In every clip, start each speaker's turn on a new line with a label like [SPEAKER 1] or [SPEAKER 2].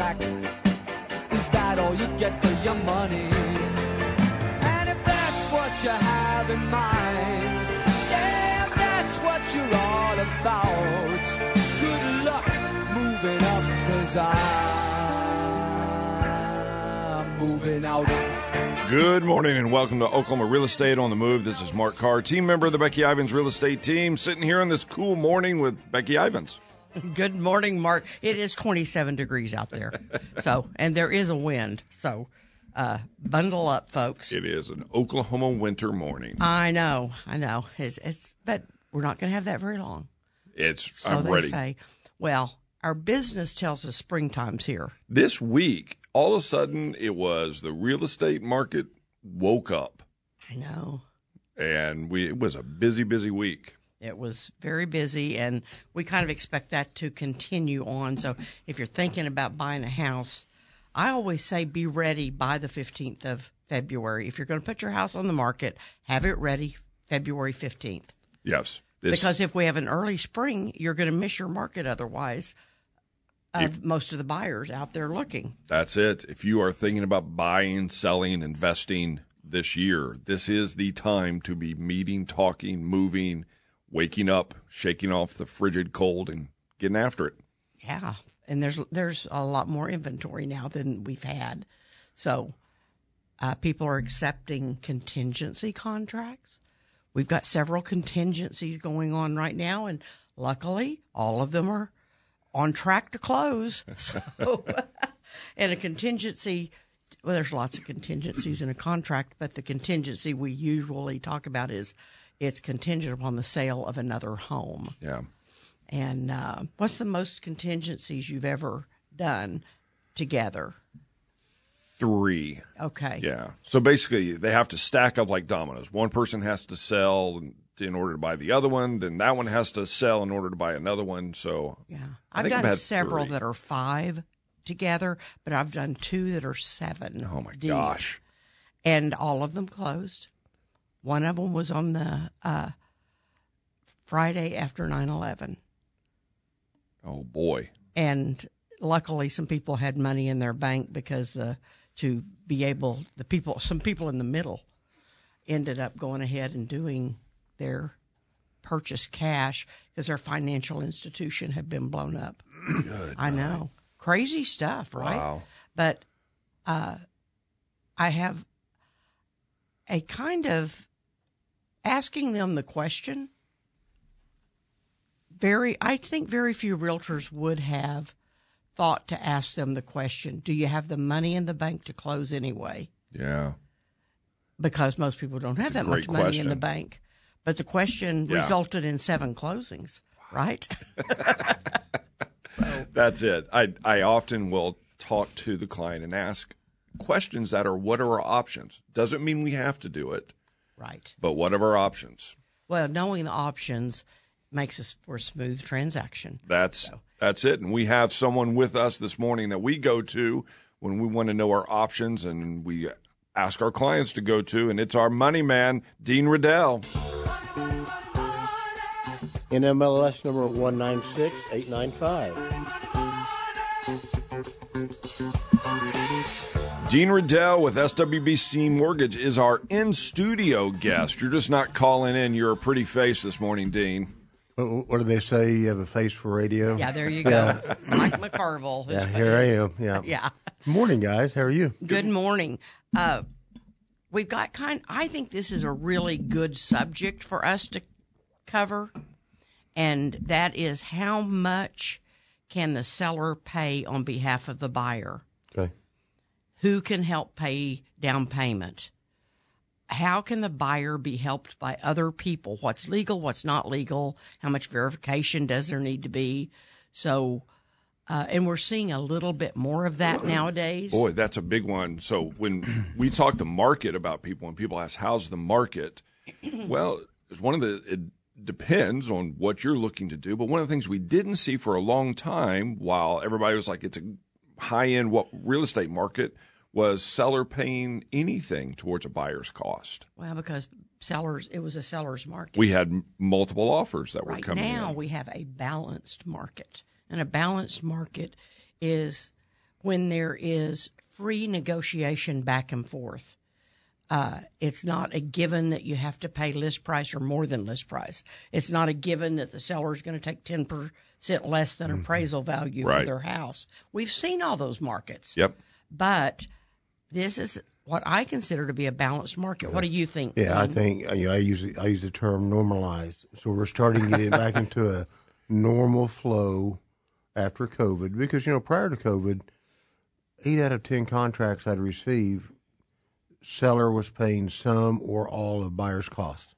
[SPEAKER 1] sack. Is that all you get for your money? And if that's what you have in mind, yeah, if that's what you're all about, good luck moving up, cause I'm moving out.
[SPEAKER 2] Good morning and welcome to Oklahoma Real Estate on the Move. This is Mark Carr, team member of the Becky Ivins Real Estate team, sitting here on this cool morning with Becky Ivins.
[SPEAKER 3] Good morning, Mark. It is 27 degrees out there. So, and there is a wind. So, uh, bundle up, folks.
[SPEAKER 2] It is an Oklahoma winter morning.
[SPEAKER 3] I know, I know. It's, it's but we're not going to have that very long.
[SPEAKER 2] It's
[SPEAKER 3] So
[SPEAKER 2] I'm
[SPEAKER 3] they
[SPEAKER 2] ready.
[SPEAKER 3] say. Well, our business tells us springtime's here.
[SPEAKER 2] This week, all of a sudden, it was the real estate market woke up,
[SPEAKER 3] I know.
[SPEAKER 2] and we it was a busy, busy week.
[SPEAKER 3] It was very busy, and we kind of expect that to continue on. So, if you're thinking about buying a house, I always say be ready by the 15th of February. If you're going to put your house on the market, have it ready February 15th.
[SPEAKER 2] Yes,
[SPEAKER 3] Because if we have an early spring, you're going to miss your market otherwise. Of most of the buyers out there looking.
[SPEAKER 2] That's it. If you are thinking about buying, selling, investing this year, this is the time to be meeting, talking, moving, waking up, shaking off the frigid cold, and getting after it.
[SPEAKER 3] Yeah, and there's there's a lot more inventory now than we've had, so uh, people are accepting contingency contracts. We've got several contingencies going on right now, and luckily, all of them are on track to close. So, and a contingency. Well, there's lots of contingencies in a contract, but the contingency we usually talk about is it's contingent upon the sale of another home.
[SPEAKER 2] Yeah.
[SPEAKER 3] And uh, what's the most contingencies you've ever done together?
[SPEAKER 2] Three.
[SPEAKER 3] Okay.
[SPEAKER 2] Yeah. So basically, they have to stack up like dominoes. One person has to sell in order to buy the other one, then that one has to sell in order to buy another one. So
[SPEAKER 3] Yeah. I've
[SPEAKER 2] think I've
[SPEAKER 3] done several
[SPEAKER 2] three.
[SPEAKER 3] that are five together, but I've done two that are seven.
[SPEAKER 2] Oh my
[SPEAKER 3] deep.
[SPEAKER 2] gosh.
[SPEAKER 3] And all of them closed. One of them was on the uh, Friday after 9 11.
[SPEAKER 2] Oh boy.
[SPEAKER 3] and luckily some people had money in their bank because the to be able the people some people in the middle ended up going ahead and doing their purchase cash because their financial institution had been blown up. Good I know. Crazy stuff, right?
[SPEAKER 2] Wow.
[SPEAKER 3] But uh, I have a kind of asking them the question. Very, I think very few realtors would have thought to ask them the question Do you have the money in the bank to close anyway?
[SPEAKER 2] Yeah.
[SPEAKER 3] Because most people don't have that much money in the bank. But the question
[SPEAKER 2] Yeah.
[SPEAKER 3] resulted in seven closings, right?
[SPEAKER 2] That's it. I I often will talk to the client and ask questions that are what are our options? Doesn't mean we have to do it,
[SPEAKER 3] right.
[SPEAKER 2] but what are our options?
[SPEAKER 3] Well, knowing the options makes us for a smooth transaction.
[SPEAKER 2] That's that's it. And we have someone with us this morning that we go to when we want to know our options and we ask our clients to go to, and it's our money man, Dean Riddell.
[SPEAKER 4] NMLS number 196895.
[SPEAKER 2] Dean Riddell with SWBC Mortgage is our in studio guest. You're just not calling in. You're a pretty face this morning, Dean.
[SPEAKER 4] What, what do they say? You have a face for radio?
[SPEAKER 3] Yeah, there you go. Mike McCarville.
[SPEAKER 4] Yeah, here I am. Yeah.
[SPEAKER 3] Yeah.
[SPEAKER 4] Good morning, guys. How are you?
[SPEAKER 3] Good morning. Uh, we've got kind. I think this is a really good subject for us to cover, and that is how much can the seller pay on behalf of the buyer? Who can help pay down payment? How can the buyer be helped by other people? What's legal? What's not legal? How much verification does there need to be? So, uh, and we're seeing a little bit more of that nowadays.
[SPEAKER 2] Boy, that's a big one. So when we talk the market about people, and people ask, "How's the market?" well, it's one of the. It depends on what you're looking to do, but one of the things we didn't see for a long time, while everybody was like, "It's a high end what real estate market," was seller paying anything towards a buyer's cost.
[SPEAKER 3] Well, because sellers, it was a seller's market.
[SPEAKER 2] We had multiple offers that were coming
[SPEAKER 3] now,
[SPEAKER 2] in.
[SPEAKER 3] we have a balanced market, and a balanced market is when there is free negotiation back and forth. Uh, it's not a given that you have to pay list price or more than list price. It's not a given that the seller is going to take 10% less than appraisal value for their house. We've seen all those markets.
[SPEAKER 2] Yep.
[SPEAKER 3] But this is what I consider to be a balanced market. What do you think?
[SPEAKER 4] Yeah, I think uh, you know, I use I use the term normalized. So we're starting to get back into a normal flow after COVID because you know prior to COVID, eight out of ten contracts I'd receive, seller was paying some or all of buyer's cost.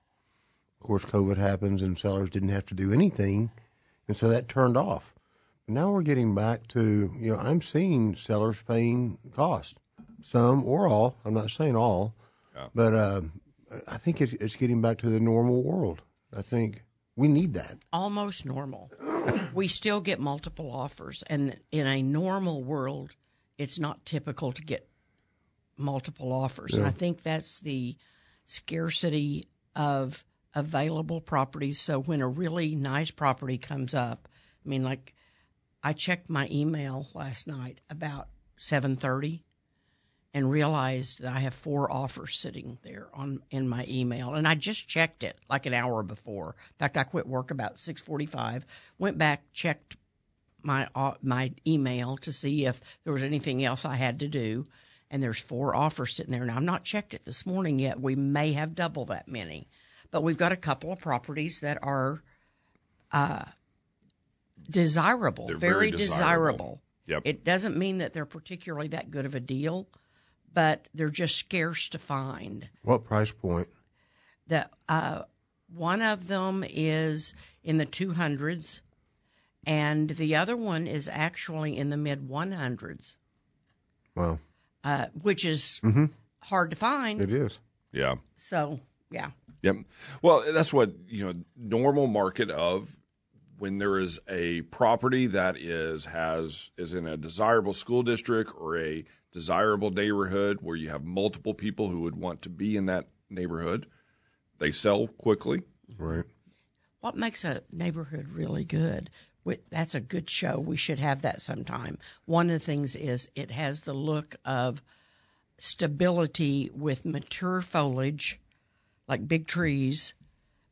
[SPEAKER 4] Of course, COVID happens and sellers didn't have to do anything, and so that turned off. Now we're getting back to you know I'm seeing sellers paying cost, some or all. I'm not saying all, but uh, I think it's, it's getting back to the normal world. I think we need that.
[SPEAKER 3] almost normal. we still get multiple offers, and in a normal world, it's not typical to get multiple offers. And I think that's the scarcity of available properties. So when a really nice property comes up, I mean, like I checked my email last night about seven thirty and realized that I have four offers sitting there on in my email, and I just checked it like an hour before. In fact, I quit work about six forty-five. Went back, checked my uh, my email to see if there was anything else I had to do, and there's four offers sitting there. Now I've not checked it this morning yet. We may have double that many, but we've got a couple of properties that are uh, desirable,
[SPEAKER 2] They're
[SPEAKER 3] very,
[SPEAKER 2] very desirable.
[SPEAKER 3] desirable.
[SPEAKER 2] Yep.
[SPEAKER 3] It doesn't mean that they're particularly that good of a deal, but they're just scarce to find.
[SPEAKER 4] What price point?
[SPEAKER 3] That uh, one of them is in the two hundreds, and the other one is actually in the mid one hundreds,
[SPEAKER 4] Well,
[SPEAKER 3] uh, which is hard to find.
[SPEAKER 4] it is.
[SPEAKER 2] Yeah.
[SPEAKER 3] So yeah,
[SPEAKER 2] Yep. Well, that's what, you know, normal market of when there is a property that is has is in a desirable school district or a desirable neighborhood where you have multiple people who would want to be in that neighborhood, they sell quickly.
[SPEAKER 4] Right.
[SPEAKER 3] what makes a neighborhood really good? That's a good show. We should have that sometime. One of the things is it has the look of stability with mature foliage, like big trees,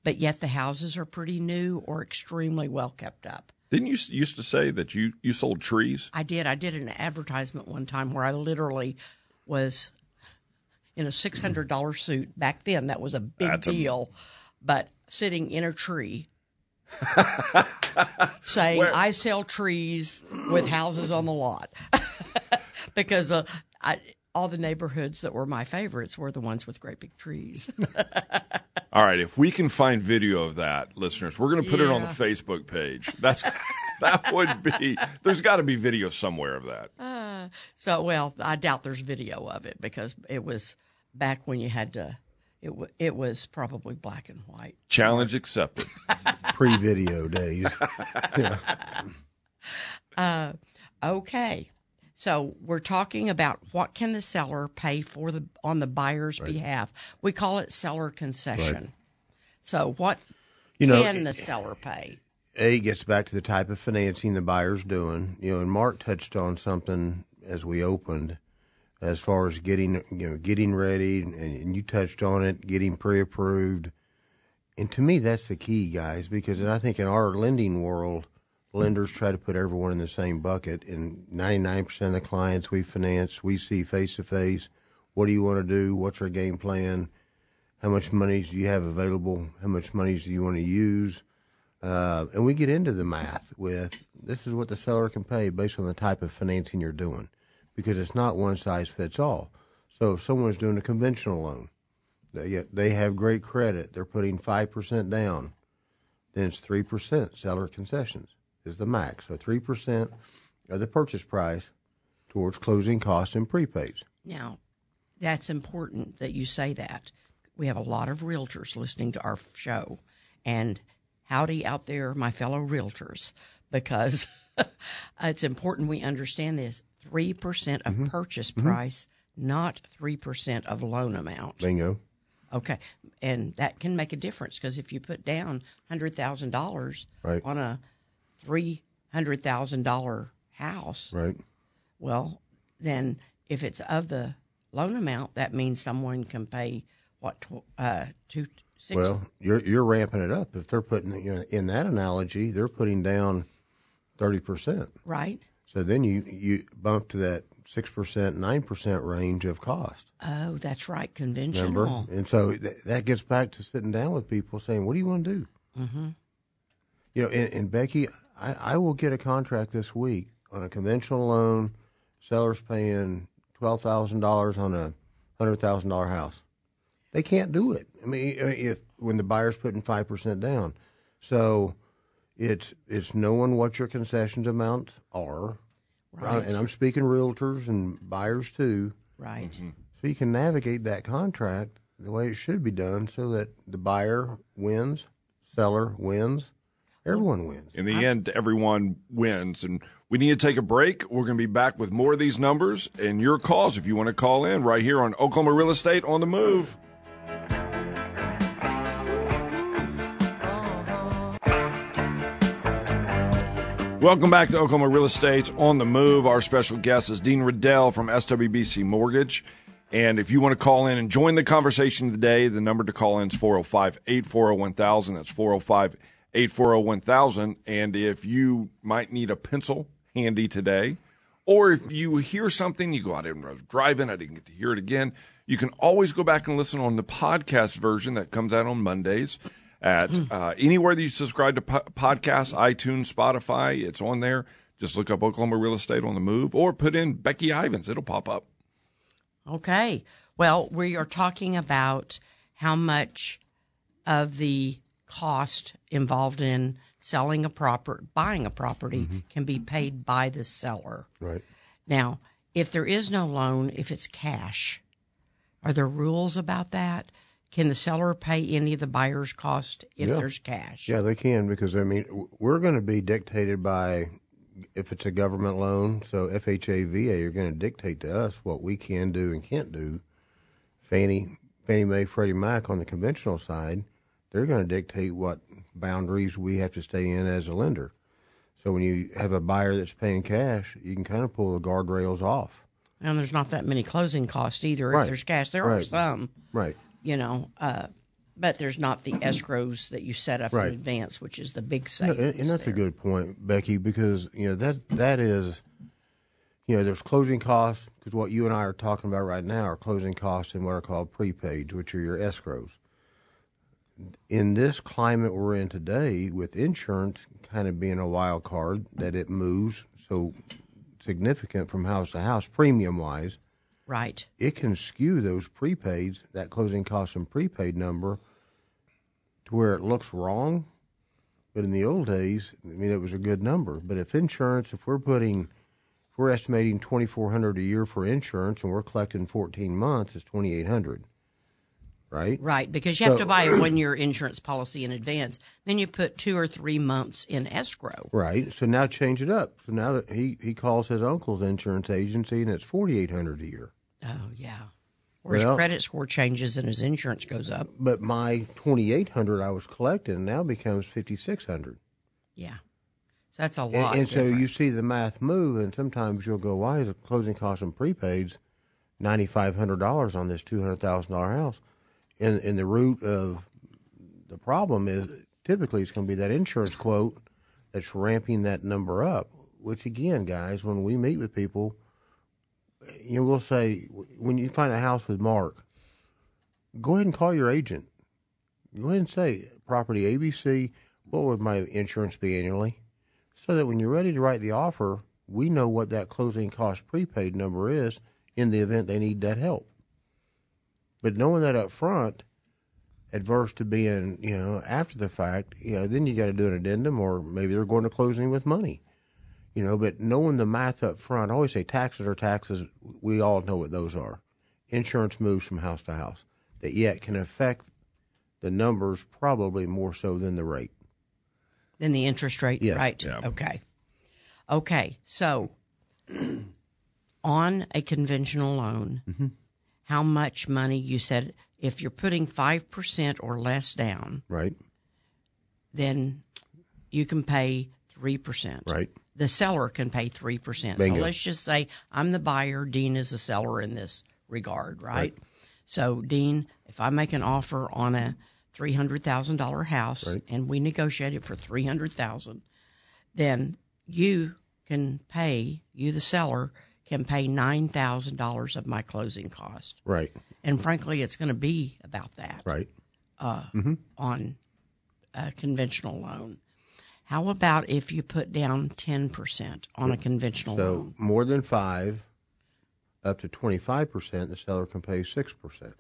[SPEAKER 3] but yet the houses are pretty new or extremely well kept up.
[SPEAKER 2] Didn't you used to say that you you sold trees?
[SPEAKER 3] I did. I did an advertisement one time where I literally was in a six hundred dollar suit. Back then, that was a big
[SPEAKER 2] That's a-
[SPEAKER 3] deal. but sitting in a tree, saying, "I sell trees with houses on the lot," because uh, I, all the neighborhoods that were my favorites were the ones with great big trees.
[SPEAKER 2] All right, if we can find video of that, listeners, we're going to put it on the Facebook page. That's that would be. There's got to be video somewhere of that.
[SPEAKER 3] Uh, so, well, I doubt there's video of it because it was back when you had to. It, wa it was probably black and white.
[SPEAKER 2] Challenge accepted.
[SPEAKER 4] Pre-video days.
[SPEAKER 3] Uh, okay. So we're talking about what can the seller pay for the on the buyer's behalf. We call it seller concession. So what
[SPEAKER 4] You know,
[SPEAKER 3] can eh, the seller pay?
[SPEAKER 4] A gets back to the type of financing the buyer's doing. You know, and Mark touched on something as we opened, as far as getting you know getting ready, and, and you touched on it, getting pre-approved. And to me, that's the key, guys, because I think in our lending world, lenders try to put everyone in the same bucket. And 99% of the clients we finance, we see face to face. What do you want to do? What's our game plan? How much money do you have available? How much money do you want to use? Uh, and we get into the math with this is what the seller can pay based on the type of financing you're doing because it's not one size fits all. So if someone's doing a conventional loan, they have great credit, they're putting 5% down, then it's 3% seller concessions is the max. So 3% of the purchase price towards closing costs and prepaids.
[SPEAKER 3] Now, that's important that you say that. We have a lot of realtors listening to our show, and howdy out there, my fellow realtors, because it's important we understand this. 3% of mm-hmm. purchase mm-hmm. price, not 3% of loan amount.
[SPEAKER 4] Bingo.
[SPEAKER 3] Okay, and that can make a difference because if you put down hundred thousand dollars
[SPEAKER 4] Right.
[SPEAKER 3] on a three hundred thousand dollar house,
[SPEAKER 4] Right.
[SPEAKER 3] Well, then if it's of the loan amount, that means someone can pay what tw- uh, two six.
[SPEAKER 4] Well, you're you're ramping it up. If they're putting you know, in that analogy, they're putting down thirty percent.
[SPEAKER 3] right?
[SPEAKER 4] So then you you bump to that six percent, nine percent range of cost.
[SPEAKER 3] Oh, that's right,
[SPEAKER 4] Remember,
[SPEAKER 3] conventional.
[SPEAKER 4] and so th- that gets back to sitting down with people, saying, "What do you want to do?" Mm-hmm. You know, and, and Becky, I, I will get a contract this week on a conventional loan. Seller's paying twelve thousand dollars on a hundred thousand dollar house. They can't do it. I mean, if when the buyer's putting five percent down, so it's it's knowing what your concessions amounts are,
[SPEAKER 3] Right.
[SPEAKER 4] and I'm speaking realtors and buyers too
[SPEAKER 3] Right. Mm-hmm.
[SPEAKER 4] so you can navigate that contract the way it should be done so that the buyer wins, seller wins, everyone wins.
[SPEAKER 2] In the end, everyone wins. And we need to take a break. We're going to be back with more of these numbers and your calls if you want to call in right here on Oklahoma Real Estate on the Move. Welcome back to Oklahoma Real Estate on the Move. Our special guest is Dean Riddell from SWBC Mortgage. And if you want to call in and join the conversation today, the number to call in is 405 840 1000. That's 405 840 1000. And if you might need a pencil handy today, or if you hear something, you go out and I was driving, I didn't get to hear it again, you can always go back and listen on the podcast version that comes out on Mondays at uh, anywhere that you subscribe to po- podcasts, iTunes, Spotify. It's on there. Just look up Oklahoma Real Estate on the Move or put in Becky Ivins, It'll pop up.
[SPEAKER 3] Okay. Well, we are talking about how much of the cost involved in selling a property, buying a property, can be paid by the seller.
[SPEAKER 4] Right.
[SPEAKER 3] Now, if there is no loan, if it's cash, are there rules about that? Can the seller pay any of the buyer's cost if
[SPEAKER 4] Yeah.
[SPEAKER 3] there's cash?
[SPEAKER 4] Yeah, they can because I mean we're going to be dictated by if it's a government loan. So FHA, VA are going to dictate to us what we can do and can't do. Fannie, Fannie Mae, Freddie Mac on the conventional side, they're going to dictate what boundaries we have to stay in as a lender. So when you have a buyer that's paying cash, you can kind of pull the guardrails off.
[SPEAKER 3] And there's not that many closing costs either
[SPEAKER 4] Right.
[SPEAKER 3] if there's cash. There are some,
[SPEAKER 4] Right.
[SPEAKER 3] you know, uh, but there's not the escrows that you set up
[SPEAKER 4] Right.
[SPEAKER 3] in advance, which is the big
[SPEAKER 4] No, and, and that's
[SPEAKER 3] there.
[SPEAKER 4] a good point, Becky, because you know that that is, you know, there's closing costs because what you and I are talking about right now are closing costs and what are called prepaids, which are your escrows. In this climate we're in today, with insurance kind of being a wild card, that it moves so significant from house to house, premium wise,
[SPEAKER 3] Right.
[SPEAKER 4] it can skew those prepaids, that closing cost and prepaid number, to where it looks wrong. But in the old days, I mean, it was a good number. But if insurance, if we're putting, if we're estimating twenty four hundred a year for insurance, and we're collecting fourteen months, it's twenty eight hundred, right?
[SPEAKER 3] Right, because you have
[SPEAKER 4] So-
[SPEAKER 3] to buy a one year insurance policy in advance. Then you put two or three months in escrow.
[SPEAKER 4] Right. So now change it up. So now that he he calls his uncle's insurance agency, and it's forty eight hundred a year.
[SPEAKER 3] Oh, yeah. Or his credit score changes and his insurance goes up.
[SPEAKER 4] But my twenty eight hundred I was collecting now becomes fifty six hundred.
[SPEAKER 3] Yeah. So that's a lot.
[SPEAKER 4] and so you see the math move, and sometimes you'll go, "Why is the closing cost and prepaids ninety five hundred dollars on this two hundred thousand dollar house?" And and the root of the problem is typically it's going to be that insurance quote that's ramping that number up. Which again, guys, when we meet with people, you know, we'll say when you find a house with Mark, go ahead and call your agent. Go ahead and say property ABC. What would my insurance be annually? so that when you're ready to write the offer, we know what that closing cost prepaid number is in the event they need that help. But knowing that up front, adverse to being, you know, after the fact, you know, then you got to do an addendum or maybe they're going to closing with money. You know, but knowing the math up front, I always say taxes are taxes. We all know what those are. Insurance moves from house to house that yet can affect the numbers probably more so than the rate.
[SPEAKER 3] Then the interest rate,
[SPEAKER 4] Yes.
[SPEAKER 3] right?
[SPEAKER 2] Yeah.
[SPEAKER 3] Okay. Okay. So, on a conventional loan,
[SPEAKER 4] Mm-hmm.
[SPEAKER 3] How much money you said if you're putting five percent or less down,
[SPEAKER 4] Right?
[SPEAKER 3] then you can pay 3%.
[SPEAKER 4] Right.
[SPEAKER 3] The seller can pay 3%.
[SPEAKER 4] Bingo.
[SPEAKER 3] So let's just say I'm the buyer, Dean is the seller in this regard, right? So, Dean, if I make an offer on a $300,000 house
[SPEAKER 4] Right.
[SPEAKER 3] and we negotiate it for 300,000, then you can pay, you the seller can pay $9,000 of my closing cost.
[SPEAKER 4] Right.
[SPEAKER 3] And frankly, it's going to be about that
[SPEAKER 4] Right. Uh, mm-hmm.
[SPEAKER 3] on a conventional loan. How about if you put down 10% on a conventional
[SPEAKER 4] So
[SPEAKER 3] loan?
[SPEAKER 4] So more than five, up to twenty five percent, the seller can pay six percent.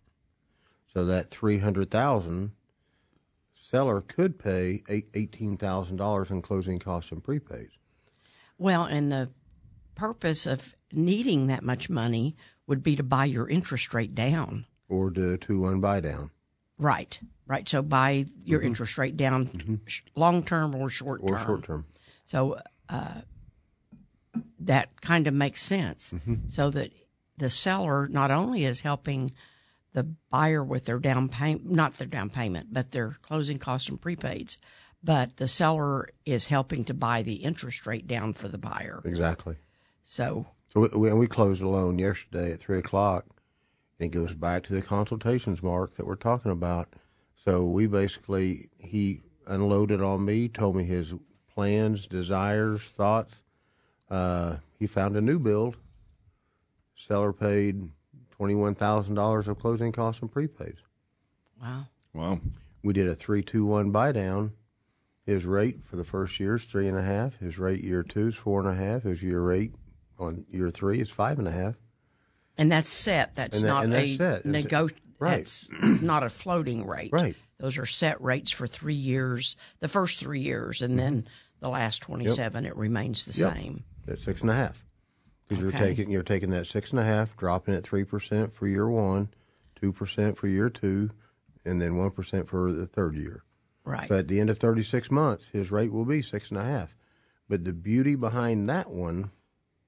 [SPEAKER 4] So that three hundred thousand, seller could pay $18,000 in closing costs and prepays.
[SPEAKER 3] Well, and the purpose of needing that much money would be to buy your interest rate down.
[SPEAKER 4] Or to, a two one buy down.
[SPEAKER 3] Right, right. So buy your interest rate down sh long term or short term.
[SPEAKER 4] Or short term.
[SPEAKER 3] So uh, that kind of makes sense.
[SPEAKER 4] Mm-hmm.
[SPEAKER 3] So that the seller not only is helping the buyer with their down payment, not their down payment, but their closing costs and prepaids, but the seller is helping to buy the interest rate down for the buyer.
[SPEAKER 4] Exactly.
[SPEAKER 3] So
[SPEAKER 4] So we, we, and we closed a loan yesterday at three o'clock, and it goes back to the consultations, Mark, that we're talking about. So we basically he unloaded on me, told me his plans, desires, thoughts. Uh, he found a new build. Seller paid twenty one thousand dollars of closing costs and prepaids.
[SPEAKER 3] wow,
[SPEAKER 2] Wow.
[SPEAKER 4] We did a three two one buy down. His rate for the first year is three and a half. His rate year two is four and a half. His year rate on year three is five and a half.
[SPEAKER 3] and that's set. That's
[SPEAKER 4] And that-
[SPEAKER 3] not
[SPEAKER 4] and that's
[SPEAKER 3] a
[SPEAKER 4] set. It's-
[SPEAKER 3] nego-
[SPEAKER 4] right.
[SPEAKER 3] That's not a floating rate.
[SPEAKER 4] Right.
[SPEAKER 3] Those are set rates for three years, the first three years, and then the last twenty-seven, it remains the.
[SPEAKER 4] Yep.
[SPEAKER 3] same.
[SPEAKER 4] That's six and a half. Because you're taking you're taking that six and a half, dropping it three percent for year one, two percent for year two, and then one percent for the third year.
[SPEAKER 3] Right.
[SPEAKER 4] So at the end of thirty six months, his rate will be six and a half. But the beauty behind that one,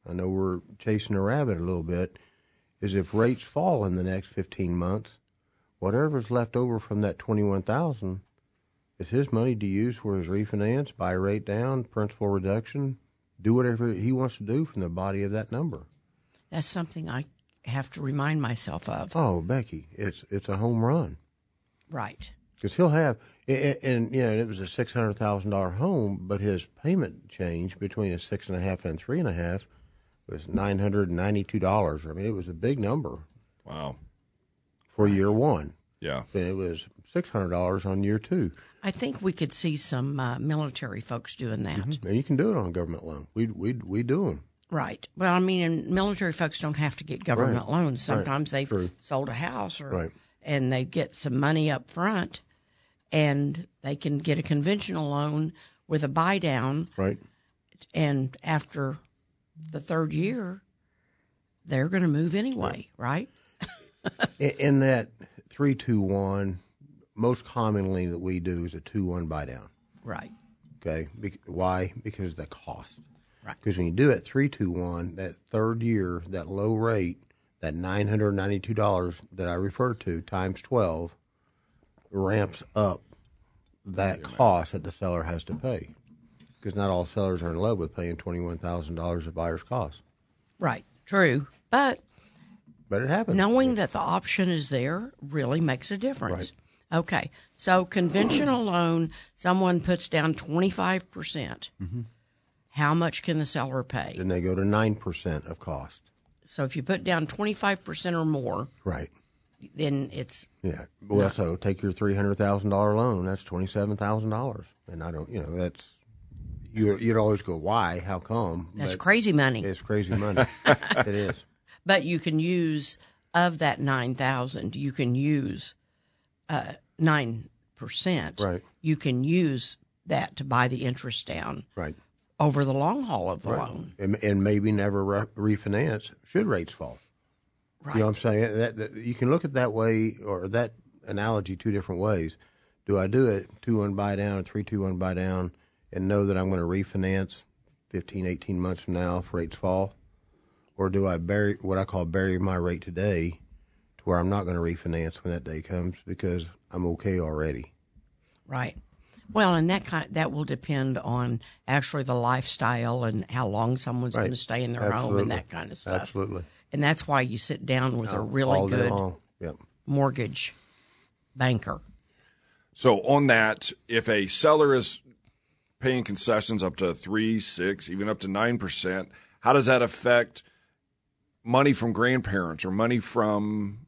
[SPEAKER 4] I know we're chasing a rabbit a little bit, is if rates fall in the next fifteen months, whatever's left over from that twenty one thousand is his money to use for his refinance, buy rate down, principal reduction, do whatever he wants to do from the body of that number.
[SPEAKER 3] That's something I have to remind myself of.
[SPEAKER 4] Oh, Becky, it's it's a home run
[SPEAKER 3] Right.
[SPEAKER 4] because he'll have and, and you know it was a six hundred thousand dollar home, but his payment change between a six and a half and three and a half was nine hundred and ninety two dollars. I mean, it was a big number
[SPEAKER 2] Wow.
[SPEAKER 4] for year one.
[SPEAKER 2] Yeah.
[SPEAKER 4] And it was six hundred dollars on year two,
[SPEAKER 3] I think we could see some uh, military folks doing that.
[SPEAKER 4] and you can do it on a government loan. We we we do them.
[SPEAKER 3] Right. Well, I mean, and military folks don't have to get government
[SPEAKER 4] Right.
[SPEAKER 3] loans. Sometimes they've
[SPEAKER 4] True.
[SPEAKER 3] sold a house or
[SPEAKER 4] Right.
[SPEAKER 3] and they get some money up front and they can get a conventional loan with a buy down
[SPEAKER 4] Right.
[SPEAKER 3] and after the third year they're going to move anyway, right?
[SPEAKER 4] In, in that three two one, most commonly that we do is a two one buy down.
[SPEAKER 3] Right.
[SPEAKER 4] Okay, Bec- why? Because of the cost.
[SPEAKER 3] Right.
[SPEAKER 4] Because when you do it three two one, that third year, that low rate, that nine hundred ninety two dollars that I referred to times twelve, ramps up that cost that the seller has to pay. Because not all sellers are in love with paying twenty one thousand dollars of buyer's cost,
[SPEAKER 3] Right. True. But
[SPEAKER 4] but it happens.
[SPEAKER 3] knowing that the option is there really makes a difference. Okay, so conventional loan, someone puts down 25%. percent mm-hmm. How much can the seller pay?
[SPEAKER 4] then they go to nine percent of cost.
[SPEAKER 3] So if you put down 25% or more,
[SPEAKER 4] Right.
[SPEAKER 3] then it's
[SPEAKER 4] Yeah. Well, so take your three hundred thousand dollar loan. That's twenty seven thousand dollars, and I don't. You know, that's you. You'd always go, why? How come?
[SPEAKER 3] that's
[SPEAKER 4] But
[SPEAKER 3] crazy money.
[SPEAKER 4] It's crazy money. it is.
[SPEAKER 3] But you can use of that 9,000, you can use uh, 9%.
[SPEAKER 4] Right.
[SPEAKER 3] You can use that to buy the interest down
[SPEAKER 4] Right.
[SPEAKER 3] over the long haul of the loan.
[SPEAKER 4] And, and maybe never re- refinance should rates fall.
[SPEAKER 3] Right.
[SPEAKER 4] You know what I'm saying? That, that you can look at that way or that analogy two different ways. Do I do it two one buy down, three two one buy down, and know that I'm going to refinance 15, 18 months from now if rates fall, or do I bury what I call bury my rate today, to where I'm not going to refinance when that day comes because I'm okay already.
[SPEAKER 3] Right. Well, and that kind that will depend on actually the lifestyle and how long someone's
[SPEAKER 4] Right.
[SPEAKER 3] going to stay in their home and that kind of stuff.
[SPEAKER 4] Absolutely.
[SPEAKER 3] And that's why you sit down with a really
[SPEAKER 4] All
[SPEAKER 3] good
[SPEAKER 4] long. Yep.
[SPEAKER 3] mortgage banker.
[SPEAKER 2] So on that, if a seller is paying concessions up to three, six, even up to nine percent, how does that affect money from grandparents or money from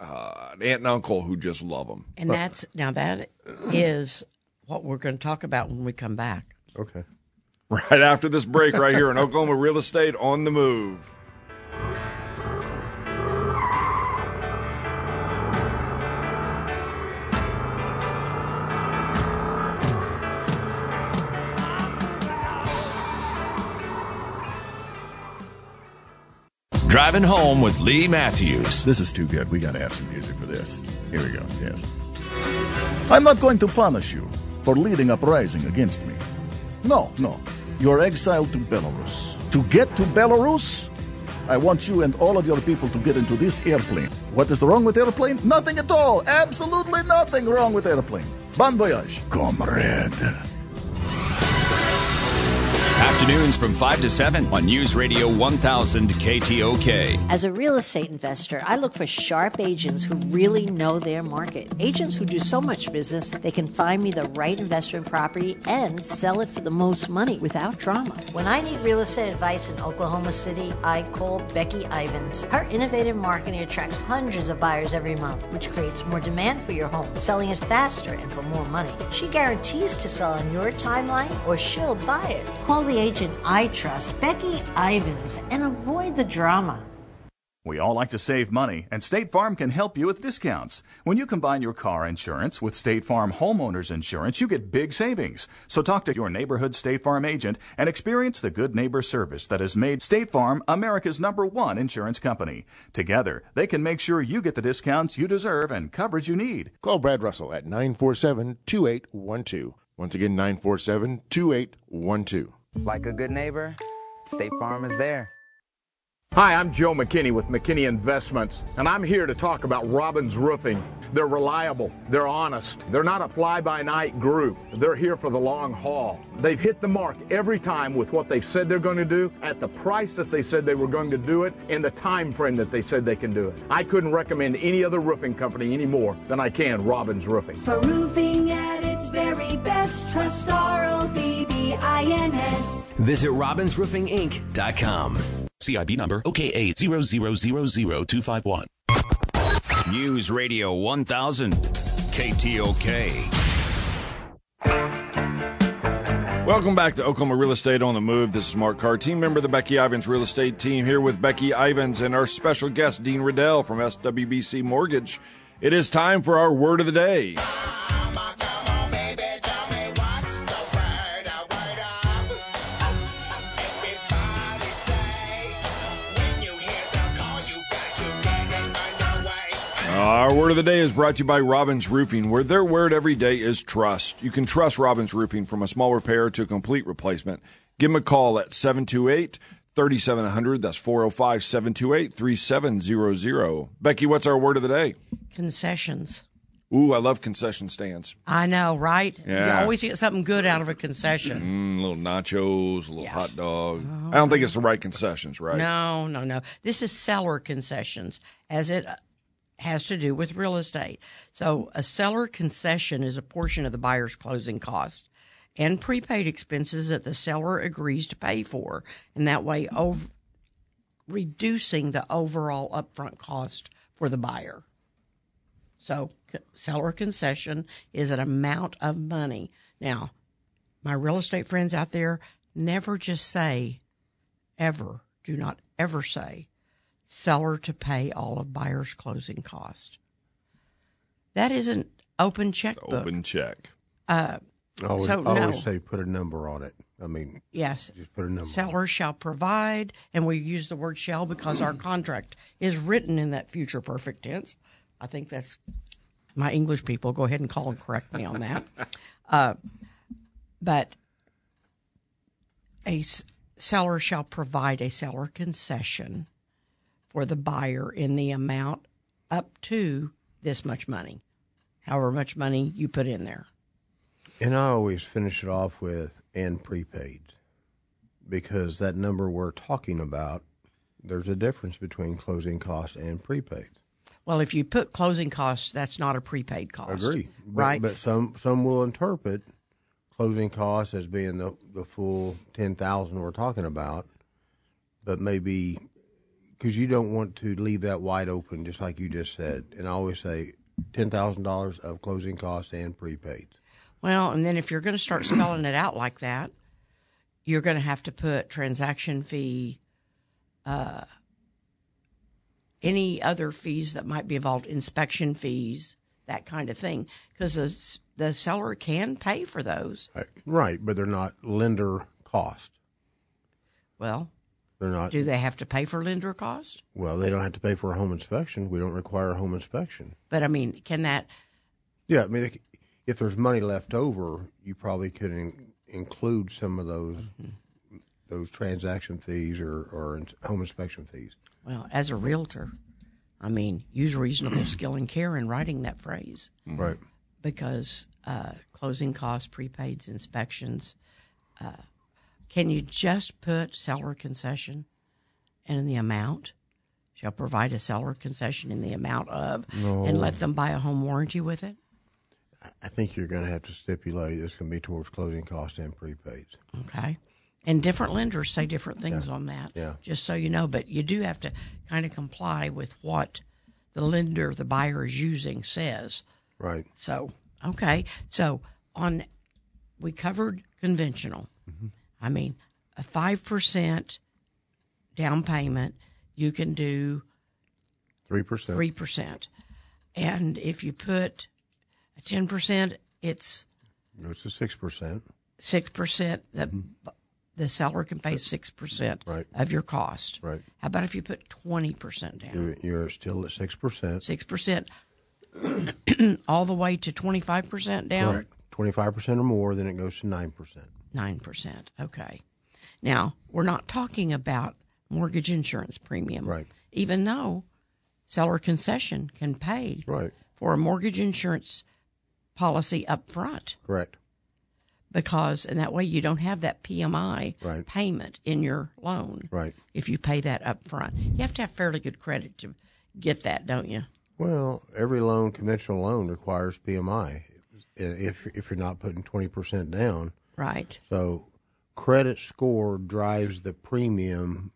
[SPEAKER 2] uh, an aunt and uncle who just love them?
[SPEAKER 3] And that's now that is what we're going to talk about when we come back.
[SPEAKER 4] Okay.
[SPEAKER 2] Right after this break, right here in Oklahoma Real Estate on the Move.
[SPEAKER 5] Driving home with Lee Matthews.
[SPEAKER 6] This is too good. We got to have some music for this. Here we go. Yes. I'm not going to punish you for leading uprising against me. No, no. You're exiled to Belarus. To get to Belarus, I want you and all of your people to get into this airplane. What is wrong with airplane? Nothing at all. Absolutely nothing wrong with airplane. Bon voyage, comrade.
[SPEAKER 5] Afternoons from 5 to 7 on News Radio 1000 KTOK.
[SPEAKER 7] As a real estate investor, I look for sharp agents who really know their market. Agents who do so much business, they can find me the right investment property and sell it for the most money without drama. When I need real estate advice in Oklahoma City, I call Becky Ivins. Her innovative marketing attracts hundreds of buyers every month, which creates more demand for your home, selling it faster and for more money. She guarantees to sell on your timeline or she'll buy it. Call the agent I trust, Becky Ivins, and avoid the drama.
[SPEAKER 8] We all like to save money, and State Farm can help you with discounts. When you combine your car insurance with State Farm homeowners insurance, you get big savings. So talk to your neighborhood State Farm agent and experience the good neighbor service that has made State Farm America's number one insurance company. Together, they can make sure you get the discounts you deserve and coverage you need.
[SPEAKER 9] Call Brad Russell at 947 2812. Once again, 947 2812.
[SPEAKER 10] Like a good neighbor, State Farm is there.
[SPEAKER 11] Hi, I'm Joe McKinney with McKinney Investments, and I'm here to talk about Robbins Roofing. They're reliable, they're honest, they're not a fly by night group. They're here for the long haul. They've hit the mark every time with what they've said they're going to do, at the price that they said they were going to do it, in the time frame that they said they can do it. I couldn't recommend any other roofing company any more than I can Robbins Roofing.
[SPEAKER 12] For roofing at its very best, trust R-O-B-B-I-N-S.
[SPEAKER 5] Visit RobbinsRoofingInc.com. CIB number OKA 0000251. News Radio 1000 KTOK.
[SPEAKER 2] Welcome back to Oklahoma Real Estate on the Move. This is Mark Carr, team member of the Becky Ivins Real Estate team, here with Becky Ivins and our special guest, Dean Riddell from SWBC Mortgage. It is time for our word of the day. Our word of the day is brought to you by Robbins Roofing, where their word every day is trust. You can trust Robbins Roofing from a small repair to a complete replacement. Give them a call at 728 3700. That's 405 728 3700. Becky, what's our word of the day?
[SPEAKER 3] Concessions.
[SPEAKER 2] Ooh, I love concession stands.
[SPEAKER 3] I know, right?
[SPEAKER 2] Yeah.
[SPEAKER 3] You always get something good out of a concession.
[SPEAKER 2] Mm, little nachos, a little hot dog. I don't think it's the right concessions, right?
[SPEAKER 3] No, no, no. This is seller concessions, as it has to do with real estate. So, a seller concession is a portion of the buyer's closing cost and prepaid expenses that the seller agrees to pay for, and that way, over reducing the overall upfront cost for the buyer. So, seller concession is an amount of money. Now, my real estate friends out there, never just say, ever, do not ever say, seller to pay all of buyer's closing cost. That isn't open checkbook.
[SPEAKER 2] Open check.
[SPEAKER 3] Uh,
[SPEAKER 4] I always,
[SPEAKER 3] so
[SPEAKER 4] I
[SPEAKER 3] no.
[SPEAKER 4] always say put a number on it. I mean,
[SPEAKER 3] Yes.
[SPEAKER 4] just put a number.
[SPEAKER 3] Seller shall provide, and we use the word shall because our contract is written in that future perfect tense. I think that's my English people. Go ahead and call and correct me on that. Uh, but a s- seller shall provide a seller concession for the buyer in the amount up to this much money, however much money you put in there.
[SPEAKER 4] And I always finish it off with and prepaids because that number we're talking about, there's a difference between closing costs and prepaids.
[SPEAKER 3] Well, if you put closing costs, that's not a prepaid cost.
[SPEAKER 4] Agree, but,
[SPEAKER 3] right?
[SPEAKER 4] But some some will interpret closing costs as being the the full ten thousand we're talking about, but maybe because you don't want to leave that wide open, just like you just said. And I always say ten thousand dollars of closing costs and prepaid.
[SPEAKER 3] Well, and then if you're going to start spelling it out like that, you're going to have to put transaction fee, uh, any other fees that might be involved, inspection fees, that kind of thing, because the the seller can pay for those.
[SPEAKER 4] Right, but they're not lender cost.
[SPEAKER 3] Well,
[SPEAKER 4] They're not.
[SPEAKER 3] do they have to pay for lender cost?
[SPEAKER 4] Well, they don't have to pay for a home inspection. We don't require a home inspection.
[SPEAKER 3] But I mean, can that?
[SPEAKER 4] Yeah, I mean, if there's money left over, you probably could in, include some of those those transaction fees or, or home inspection fees.
[SPEAKER 3] Well, as a realtor, I mean, use reasonable skill and care in writing that phrase.
[SPEAKER 4] Right.
[SPEAKER 3] Because uh, closing costs, prepaids, inspections. Uh, can you just put seller concession and the amount? Shall provide a seller concession in the amount of,
[SPEAKER 4] No.
[SPEAKER 3] and let them buy a home warranty with it.
[SPEAKER 4] I think you're going to have to stipulate it's going to be towards closing costs and prepaids.
[SPEAKER 3] Okay. And different lenders say different things on that.
[SPEAKER 4] Yeah.
[SPEAKER 3] Just so you know, but you do have to kind of comply with what the lender, the buyer is using says.
[SPEAKER 4] Right.
[SPEAKER 3] So, okay. So, on we covered conventional. Mm-hmm. I mean, a 5% down payment, you can do
[SPEAKER 4] Three percent.
[SPEAKER 3] 3%. And if you put a 10%, it's
[SPEAKER 4] Goes to six percent.
[SPEAKER 3] 6% that mm-hmm. the seller can pay 6%
[SPEAKER 4] Right.
[SPEAKER 3] of your cost.
[SPEAKER 4] Right.
[SPEAKER 3] How about if you put 20% down?
[SPEAKER 4] You're, you're still at six percent.
[SPEAKER 3] 6% all the way to 25% down?
[SPEAKER 4] Correct. Twenty five percent or more, then it goes to nine percent.
[SPEAKER 3] Nine percent. Okay. Now we're not talking about mortgage insurance premium,
[SPEAKER 4] Right.
[SPEAKER 3] Even though seller concession can pay
[SPEAKER 4] Right.
[SPEAKER 3] for a mortgage insurance policy up front,
[SPEAKER 4] Correct.
[SPEAKER 3] because and that way you don't have that PMI
[SPEAKER 4] Right.
[SPEAKER 3] payment in your loan.
[SPEAKER 4] Right.
[SPEAKER 3] If you pay that up front, you have to have fairly good credit to get that, don't you?
[SPEAKER 4] Well, every loan, conventional loan, requires PMI. If if you're not putting twenty percent down,
[SPEAKER 3] Right.
[SPEAKER 4] So credit score drives the premium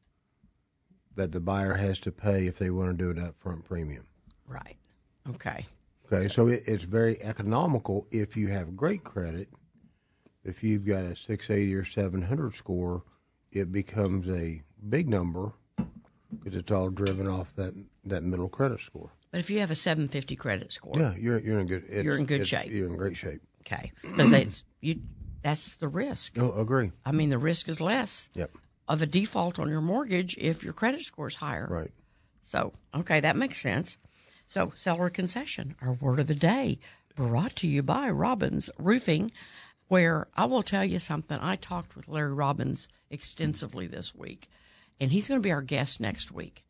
[SPEAKER 4] that the buyer has to pay if they want to do an upfront premium.
[SPEAKER 3] Right. Okay.
[SPEAKER 4] Okay, so it, it's very economical if you have great credit. If you've got a 680 or 700 score, it becomes a big number because it's all driven off that that middle credit score.
[SPEAKER 3] But if you have a 750 credit score,
[SPEAKER 4] Yeah, you're you're in good. It's,
[SPEAKER 3] You're in good shape.
[SPEAKER 4] You're in great shape.
[SPEAKER 3] okay, because you. That's the risk.
[SPEAKER 4] Oh, agree.
[SPEAKER 3] I mean, the risk is less
[SPEAKER 4] Yep.
[SPEAKER 3] of a default on your mortgage if your credit score is higher.
[SPEAKER 4] Right.
[SPEAKER 3] So, okay, that makes sense. So, seller concession, our word of the day, brought to you by Robbins Roofing, where I will tell you something. I talked with Larry Robbins extensively this week, and he's going to be our guest next week.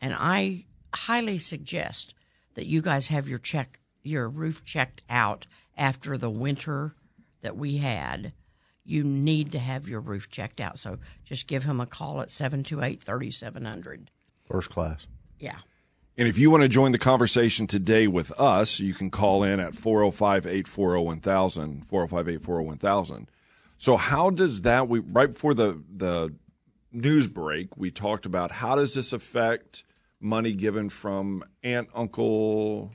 [SPEAKER 3] And I highly suggest that you guys have your check, your roof checked out after the winter that we had. You need to have your roof checked out. So just give him a call at 728 3700.
[SPEAKER 4] First class.
[SPEAKER 3] Yeah.
[SPEAKER 2] And if you want to join the conversation today with us, you can call in at 405 840 1000, 405 840 1000. So, how does that, we, right before the, the news break, we talked about how does this affect money given from aunt, uncle,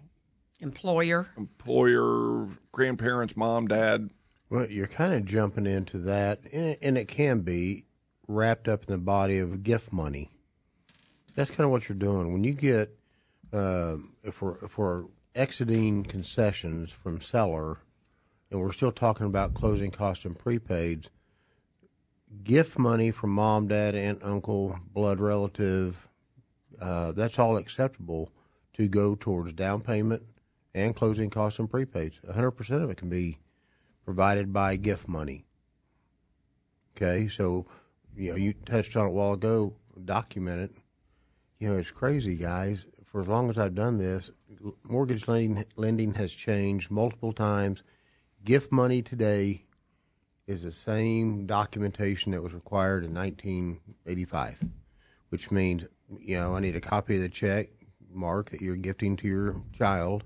[SPEAKER 3] Employer.
[SPEAKER 2] employer, grandparents, mom, dad?
[SPEAKER 4] Well, you're kind of jumping into that, and it, can be wrapped up in the body of gift money. That's kind of what you're doing when you get uh, if we're if we're exiting concessions from seller, and we're still talking about closing costs and prepaids. Gift money from mom, dad, aunt, uncle, blood relative, uh, that's all acceptable to go towards down payment and closing costs and prepaids. 100% of it can be provided by gift money. Okay, so you know you touched on it a while ago. Document it. You know it's crazy, guys. For as long as I've done this, mortgage lending lending has changed multiple times. gift money today is the same documentation that was required in 1985, which means, you know, I need a copy of the check, Mark, that you're gifting to your child.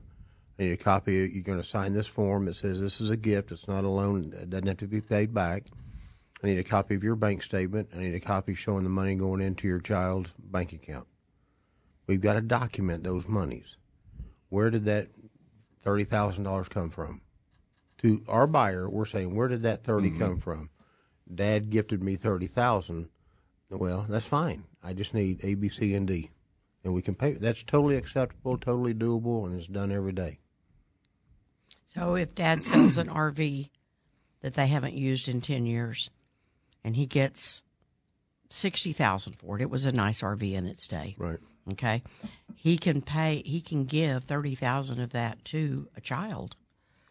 [SPEAKER 4] I need a copy. You're going to sign this form that says this is a gift. It's not a loan. It doesn't have to be paid back. I need a copy of your bank statement. I need a copy showing the money going into your child's bank account. We've got to document those monies. Where did that thirty thousand dollars come from? To our buyer, we're saying, where did that 30 mm-hmm. come from? Dad gifted me thirty thousand. Well, that's fine. I just need A, B, C, and D, and we can pay. That's totally acceptable, totally doable, and it's done every day.
[SPEAKER 3] So if dad sells an RV that they haven't used in 10 years and he gets 60,000 for it, it was a nice RV in its day.
[SPEAKER 4] Right.
[SPEAKER 3] Okay. He can pay he can give 30,000 of that to a child.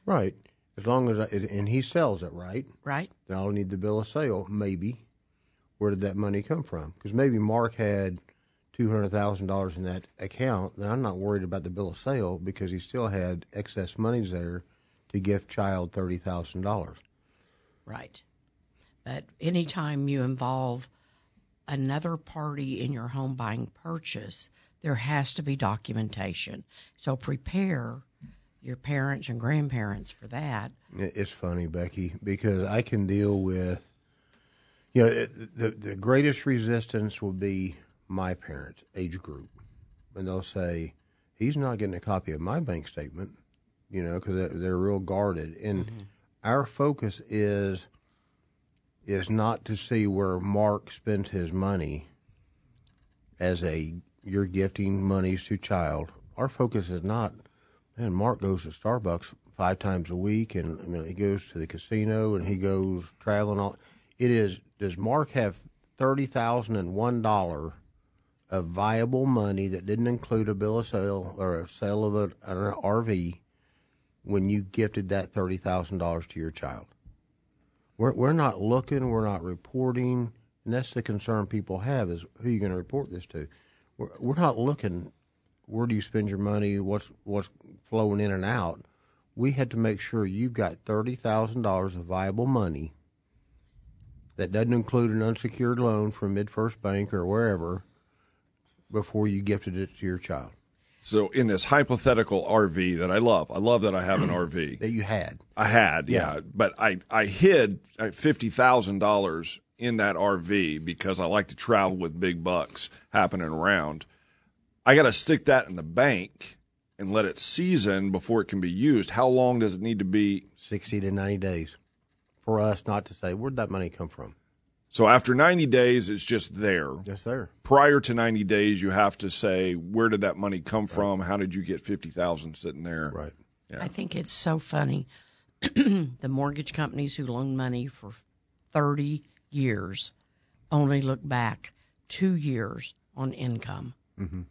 [SPEAKER 4] Right. As long as I, and he sells it, right?
[SPEAKER 3] Right.
[SPEAKER 4] Then I'll need the bill of sale. Maybe. Where did that money come from? Because maybe Mark had two hundred thousand dollars in that account. Then I'm not worried about the bill of sale because he still had excess monies there to gift child thirty thousand dollars.
[SPEAKER 3] Right. But anytime you involve another party in your home buying purchase, there has to be documentation. So prepare your parents and grandparents for that.
[SPEAKER 4] It's funny, Becky, because I can deal with, you know, it- the the greatest resistance will be my parents' age group, and they'll say, "He's not getting a copy of my bank statement," you know, because they're, they're real guarded. And mm-hmm. our focus is is not to see where Mark spends his money as a you're gifting monies to child. Our focus is not, man, Mark goes to Starbucks five times a week and I mean, he goes to the casino and he goes traveling all it is does Mark have thirty thousand and one dollar of viable money that didn't include a bill of sale or a sale of an RV when you gifted that thirty thousand dollars to your child? We're we're not looking, we're not reporting, and that's the concern people have is who are you going to report this to? We're we're not looking. Where do you spend your money? What's what's flowing in and out? We had to make sure you've got thirty thousand dollars of viable money that doesn't include an unsecured loan from MidFirst Bank or wherever before you gifted it to your child
[SPEAKER 2] So in this hypothetical RV that I love, I love that I have an RV.
[SPEAKER 4] that you had.
[SPEAKER 2] I had, yeah,
[SPEAKER 4] Yeah.
[SPEAKER 2] but I I hid uh, fifty thousand dollars in that RV because I like to travel with big bucks happening around. I got to stick that in the bank and let it season before it can be used. How long does it need to be?
[SPEAKER 4] Sixty to ninety days for us not to say where'd that money come from.
[SPEAKER 2] So after ninety days, it's just there.
[SPEAKER 4] Yes, sir.
[SPEAKER 2] Prior to ninety days, you have to say where did that money come from? How did you get fifty thousand sitting there?
[SPEAKER 4] Right.
[SPEAKER 3] I think it's so funny. the mortgage companies who loan money for 30 years only look back two years on income.
[SPEAKER 4] Mm-hmm.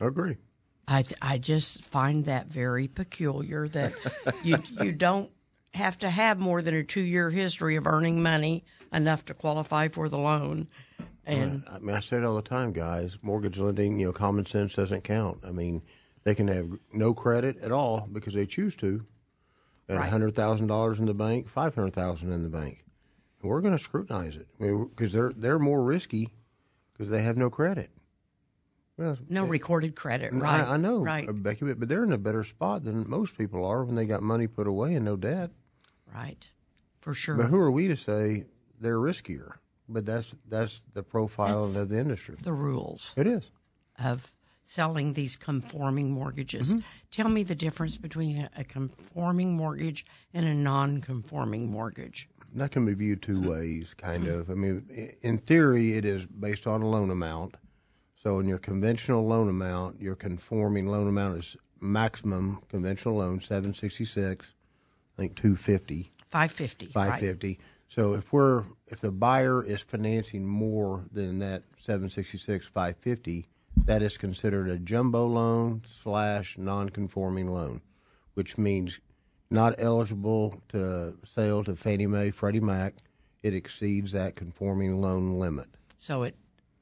[SPEAKER 4] I agree.
[SPEAKER 3] I th- I just find that very peculiar that you you don't have to have more than a two year history of earning money enough to qualify for the loan. And
[SPEAKER 4] I mean, I say it all the time, guys. Mortgage lending, you know, common sense doesn't count. I mean, they can have no credit at all because they choose to, and a
[SPEAKER 3] Right.
[SPEAKER 4] hundred thousand dollars in the bank, five hundred thousand in the bank. And we're going to scrutinize it because they're they're more risky because they have no credit. Well,
[SPEAKER 3] no recorded credit,
[SPEAKER 4] I-
[SPEAKER 3] right?
[SPEAKER 4] I, know,
[SPEAKER 3] right?
[SPEAKER 4] uh, Becky, but they're in a better spot than most people are when they got money put away and no debt.
[SPEAKER 3] Right, for sure.
[SPEAKER 4] But who are we to say they're riskier? But that's that's the profile
[SPEAKER 3] That's
[SPEAKER 4] of the industry.
[SPEAKER 3] the rules.
[SPEAKER 4] It is.
[SPEAKER 3] of selling these conforming mortgages.
[SPEAKER 4] Mm-hmm.
[SPEAKER 3] Tell me the difference between a, conforming mortgage and a non-conforming mortgage.
[SPEAKER 4] That can be viewed two ways, kind of. I mean, in theory, it is based on a loan amount. So, in your conventional loan amount, your conforming loan amount is maximum conventional loan seven sixty six, I think two fifty.
[SPEAKER 3] 550.
[SPEAKER 4] Five
[SPEAKER 3] right.
[SPEAKER 4] So if we're if the buyer is financing more than that seven sixty six five fifty, that is considered a jumbo loan slash non conforming loan, which means not eligible to sale to Fannie Mae, Freddie Mac. It exceeds that conforming loan limit.
[SPEAKER 3] So it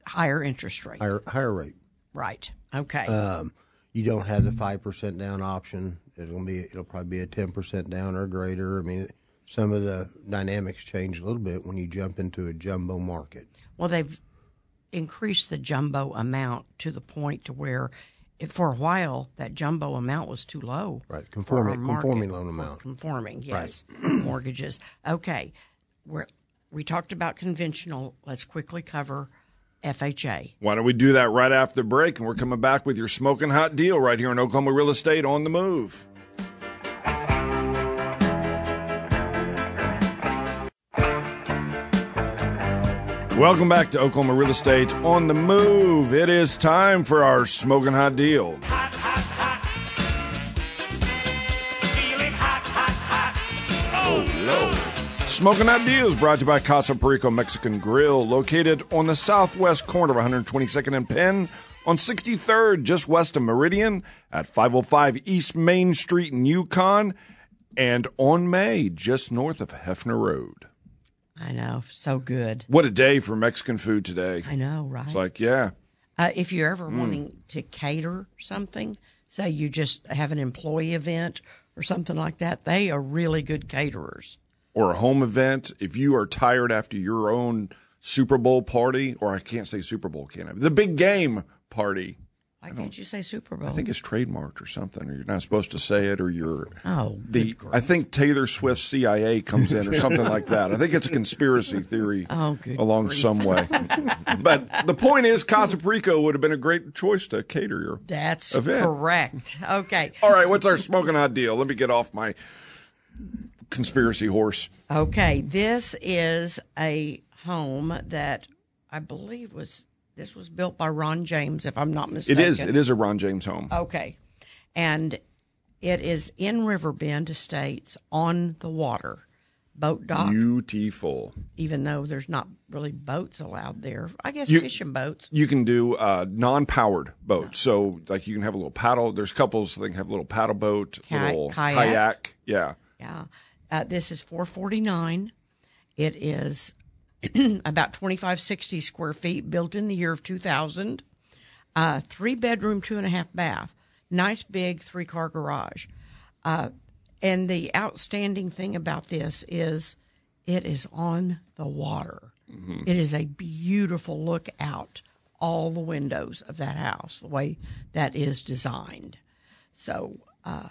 [SPEAKER 3] higher interest rate.
[SPEAKER 4] Higher higher rate.
[SPEAKER 3] Right. Okay.
[SPEAKER 4] Um, you don't have the five percent down option. It'll be it'll probably be a ten percent down or greater. I mean, some of the dynamics change a little bit when you jump into a jumbo market.
[SPEAKER 3] Well, they've increased the jumbo amount to the point to where, it, for a while, that jumbo amount was too low.
[SPEAKER 4] Right, conforming conforming loan amount.
[SPEAKER 3] Conforming, yes, mortgages. Okay, we're, we talked about conventional. Let's quickly cover FHA.
[SPEAKER 2] Why don't we do that right after the break? And we're coming back with your smoking hot deal right here in Oklahoma Real Estate on the Move. Welcome back to Oklahoma Real Estate on the Move. It is time for our smoking hot deal. Hot, hot, hot. Oh, no. Smoking Hot Deals brought to you by Casa Perico Mexican Grill, located on the southwest corner of 122nd and Penn on 63rd, just west of Meridian at 505 East Main Street in Yukon, and on May, just north of Hefner Road.
[SPEAKER 3] I know, so good.
[SPEAKER 2] What a day for Mexican food today.
[SPEAKER 3] I know, right?
[SPEAKER 2] It's like, yeah.
[SPEAKER 3] Uh, if you're ever
[SPEAKER 2] Mm.
[SPEAKER 3] wanting to cater something, say you just have an employee event or something like that, they are really good caterers.
[SPEAKER 2] or a home event, if you are tired after your own Super Bowl party, or I can't say Super Bowl, can I? The big game party.
[SPEAKER 3] Why can't you say Super Bowl?
[SPEAKER 2] I think it's trademarked or something, or you're not supposed to say it, or you're.
[SPEAKER 3] Oh,
[SPEAKER 2] the I think Taylor Swift CIA comes in or something like that. I think it's a conspiracy theory
[SPEAKER 3] Oh,
[SPEAKER 2] along
[SPEAKER 3] grief.
[SPEAKER 2] some way. but the point is, Casa would have been a great choice to cater your.
[SPEAKER 3] That's
[SPEAKER 2] event.
[SPEAKER 3] correct. Okay.
[SPEAKER 2] All right, what's our smoking hot deal? Let me get off my conspiracy horse.
[SPEAKER 3] Okay, this is a home that I believe was this was built by Ron James, if I'm not mistaken.
[SPEAKER 2] It is. It is a Ron James home.
[SPEAKER 3] Okay, and it is in Riverbend Estates on the water, boat dock.
[SPEAKER 2] Beautiful.
[SPEAKER 3] even though there's not really boats allowed there, I guess
[SPEAKER 2] You-
[SPEAKER 3] fishing boats.
[SPEAKER 2] You can do uh, non-powered boats, so like you can have a little paddle. There's couples that can have a little paddle boat,
[SPEAKER 3] Kayak-
[SPEAKER 2] little
[SPEAKER 3] kayak.
[SPEAKER 2] kayak. Yeah,
[SPEAKER 3] Yeah, uh, this is 449. It is about 2560 square feet, built in the year of 2000. Uh, three bedroom, two and a half bath. Nice big three car garage. Uh, and the outstanding thing about this is it is on the water. It is a beautiful look out all the windows of that house, the way that is designed. So uh,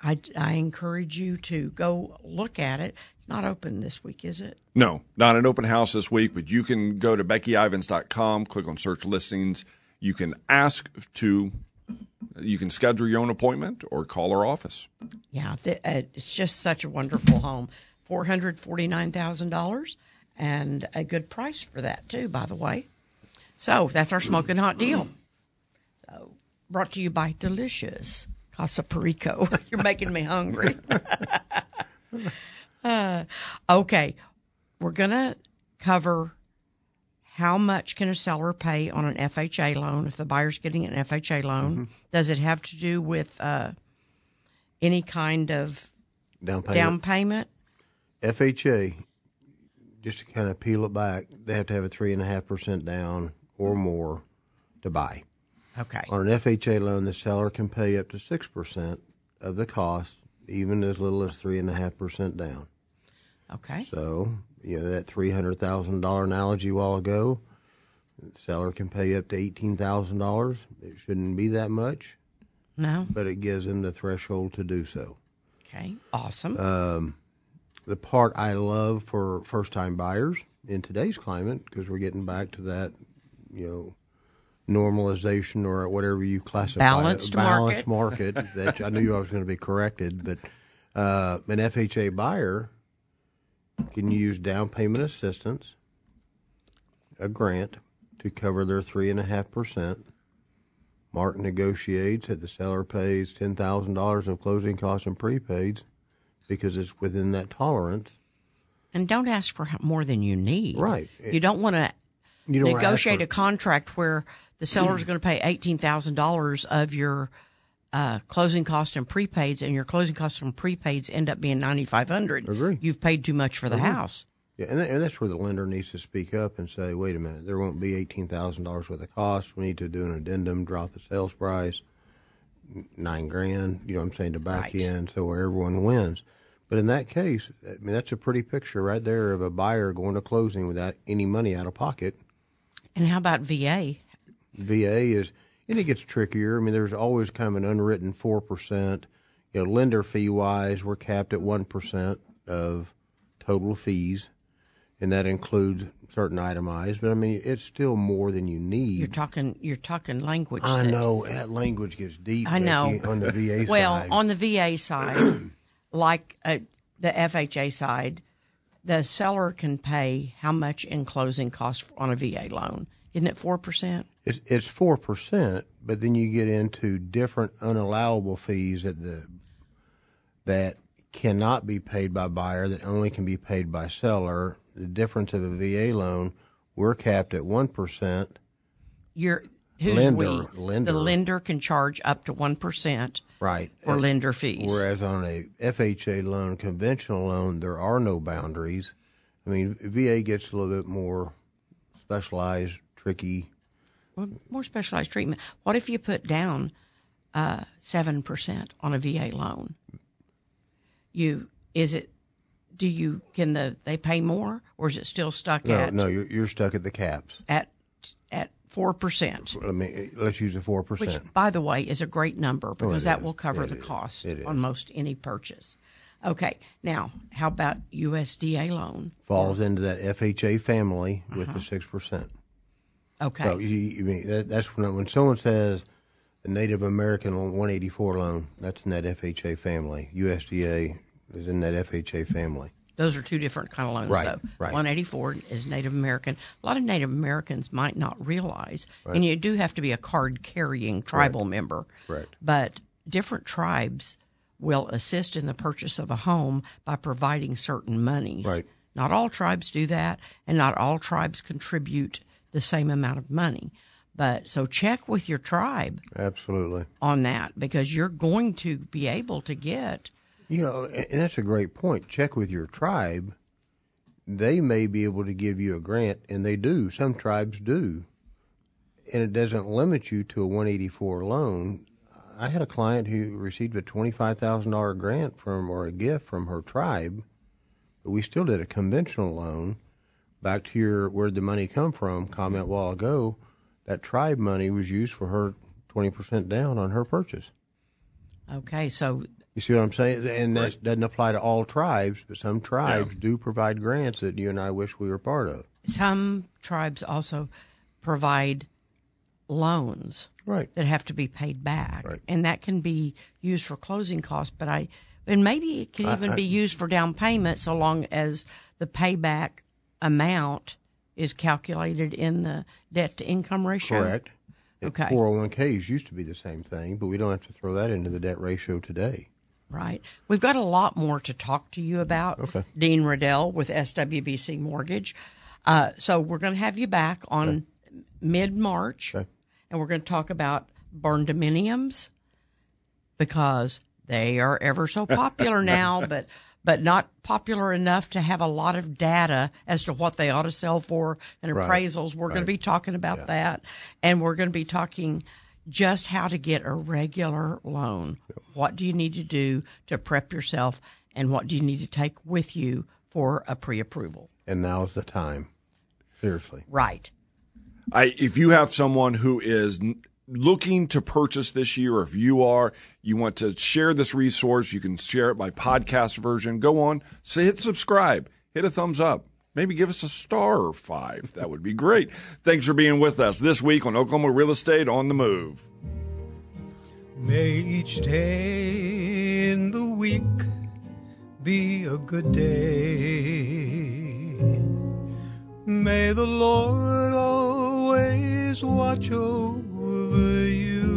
[SPEAKER 3] I, I encourage you to go look at it. It's not open this week, is it?
[SPEAKER 2] no, not an open house this week, but you can go to BeckyIvins.com, click on search listings. You can ask to, you can schedule your own appointment or call our office.
[SPEAKER 3] Yeah, th- uh, it's just such a wonderful home. Four hundred forty nine thousand dollars, and a good price for that too. By the way, so that's our smoking hot deal. So brought to you by Delicious Casa Perico. You're making me hungry. Okay, we're gonna cover how much can a seller pay on an FHA loan if the buyer's getting an FHA loan. Does it have to do with uh, any kind of
[SPEAKER 4] Down payment.
[SPEAKER 3] down payment?
[SPEAKER 4] FHA, just to kind of peel it back, they have to have a three and a half percent down or more to buy.
[SPEAKER 3] Okay.
[SPEAKER 4] On an FHA loan, the seller can pay up to six percent of the cost, even as little as three and a half percent down.
[SPEAKER 3] Okay.
[SPEAKER 4] So, you know that three hundred thousand dollar analogy a while ago, seller can pay up to eighteen thousand dollars. It shouldn't be that much,
[SPEAKER 3] No.
[SPEAKER 4] but it gives them the threshold to do so.
[SPEAKER 3] Okay. Awesome.
[SPEAKER 4] Um, the part I love for first time buyers in today's climate, because we're getting back to that, you know, normalization or whatever you classify
[SPEAKER 3] Balanced
[SPEAKER 4] it, balanced market. that I knew I was going to be corrected, but uh, an FHA buyer can you use down payment assistance, a grant to cover their three and a half percent. Mark negotiates that the seller pays ten thousand dollars of closing costs and prepaids because it's within that tolerance.
[SPEAKER 3] and don't ask for more than you need.
[SPEAKER 4] Right.
[SPEAKER 3] You don't want to
[SPEAKER 4] You don't wanna ask
[SPEAKER 3] negotiate
[SPEAKER 4] for-
[SPEAKER 3] a contract where the seller is going to pay eighteen thousand dollars of your uh, closing costs and prepaids, and your closing costs and prepaids end up being ninety five hundred.
[SPEAKER 4] Agree.
[SPEAKER 3] You've paid too much for the
[SPEAKER 4] Agree.
[SPEAKER 3] house.
[SPEAKER 4] Yeah, and, that, and that's where the lender needs to speak up and say, "Wait a minute, there won't be eighteen thousand dollars worth of costs. We need to do an addendum, drop the sales price, nine grand. You know what I'm saying to back in, so where everyone wins. But in that case, I mean that's a pretty picture right there of a buyer going to closing without any money out of pocket.
[SPEAKER 3] And how about VA?
[SPEAKER 4] VA is, and it gets trickier. I mean, there's always kind of an unwritten four percent. You know, lender fee wise, we're capped at one percent of total fees, and that includes certain itemized. But I mean, it's still more than you need.
[SPEAKER 3] You're talking. You're talking language.
[SPEAKER 4] I
[SPEAKER 3] that-
[SPEAKER 4] know that language gets deep.
[SPEAKER 3] I know
[SPEAKER 4] Becky, on the VA
[SPEAKER 3] well,
[SPEAKER 4] side.
[SPEAKER 3] Well, on the VA side, like uh, the FHA side, the seller can pay how much in closing costs on a VA loan? Isn't it four percent?
[SPEAKER 4] It's it's four percent, but then you get into different unallowable fees that the that cannot be paid by buyer that only can be paid by seller. The difference of a VA loan, we're capped at one percent.
[SPEAKER 3] You're who's
[SPEAKER 4] Lender-
[SPEAKER 3] we?
[SPEAKER 4] lender.
[SPEAKER 3] The lender can charge up to one percent
[SPEAKER 4] Right.
[SPEAKER 3] for lender fees.
[SPEAKER 4] Whereas on a FHA loan, conventional loan, there are no boundaries. I mean, VA gets a little bit more specialized, tricky.
[SPEAKER 3] Well, more specialized treatment. What if you put down uh, seven percent on a VA loan? You is it? Do you can the they pay more or is it still stuck
[SPEAKER 4] No,
[SPEAKER 3] at
[SPEAKER 4] no, you're, you're stuck at the caps.
[SPEAKER 3] at at four percent?
[SPEAKER 4] Let me let's use the four percent, Which,
[SPEAKER 3] by the way, is a great number because
[SPEAKER 4] it
[SPEAKER 3] that
[SPEAKER 4] is.
[SPEAKER 3] will cover
[SPEAKER 4] It
[SPEAKER 3] the
[SPEAKER 4] is.
[SPEAKER 3] cost on most any purchase. Okay, now how about USDA loan?
[SPEAKER 4] Falls into that FHA family with
[SPEAKER 3] Uh-huh.
[SPEAKER 4] the six percent.
[SPEAKER 3] Okay,
[SPEAKER 4] So you, you mean that, that's when when someone says the Native American 184 loan, that's in that FHA family. USDA is in that FHA family.
[SPEAKER 3] those are two different kind of loans.
[SPEAKER 4] Right,
[SPEAKER 3] though.
[SPEAKER 4] right.
[SPEAKER 3] 184 is Native American. A lot of Native Americans might not realize,
[SPEAKER 4] Right.
[SPEAKER 3] and you do have to be a card carrying tribal member.
[SPEAKER 4] Correct.
[SPEAKER 3] But different tribes will assist in the purchase of a home by providing certain monies.
[SPEAKER 4] Right.
[SPEAKER 3] Not all tribes do that, and not all tribes contribute the same amount of money. But so check with your tribe
[SPEAKER 4] Absolutely.
[SPEAKER 3] on that because you're going to be able to get.
[SPEAKER 4] You know, and and that's a great point. Check with your tribe. They may be able to give you a grant, and they do. Some tribes do. And it doesn't limit you to a 184 loan. I had a client who received a $25,000 grant from or a gift from her tribe, but we still did a conventional loan. Back to your where'd the money come from comment a while ago, that tribe money was used for her 20% down on her purchase.
[SPEAKER 3] Okay, so
[SPEAKER 4] You see what I'm saying? And that doesn't apply to all tribes, but some tribes do provide grants that you and I wish we were part of.
[SPEAKER 3] some tribes also provide loans
[SPEAKER 4] Right.
[SPEAKER 3] that have to be paid back and that can be used for closing costs but i and maybe it can
[SPEAKER 4] I-
[SPEAKER 3] even
[SPEAKER 4] I-
[SPEAKER 3] be used for down payment so long as the payback amount is calculated in the debt to income ratio
[SPEAKER 4] Correct.
[SPEAKER 3] Okay.
[SPEAKER 4] 401ks used to be the same thing, but we don't have to throw that into the debt ratio today.
[SPEAKER 3] Right. We've got a lot more to talk to you about.
[SPEAKER 4] Okay.
[SPEAKER 3] Dean Riddell with SWBC Mortgage. Uh, so we're going to have you back on mid March,
[SPEAKER 4] Okay.
[SPEAKER 3] and we're going to talk about barndominiums because they are ever so popular now, but but not popular enough to have a lot of data as to what they ought to sell for and
[SPEAKER 4] Right.
[SPEAKER 3] appraisals. We're going to be talking about that, and we're going to be talking just how to get a regular loan. What do you need to do to prep yourself, and what do you need to take with you for a pre-approval?
[SPEAKER 4] And now's the time. Seriously.
[SPEAKER 3] Right.
[SPEAKER 2] I, if you have someone who is n- looking to purchase this year, or if you are, you want to share this resource, you can share it by podcast version. Go on, say hit subscribe, hit a thumbs up. Maybe give us a star or five. That would be great. Thanks for being with us this week on Oklahoma Real Estate on the Move.
[SPEAKER 13] May each day in the week be a good day. May the Lord always watch over you.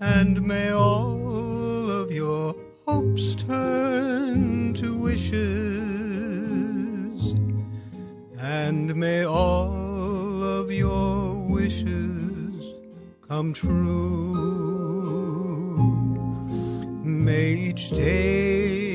[SPEAKER 13] And may all of your hopes turn to wishes. And may all of your wishes come true. May each day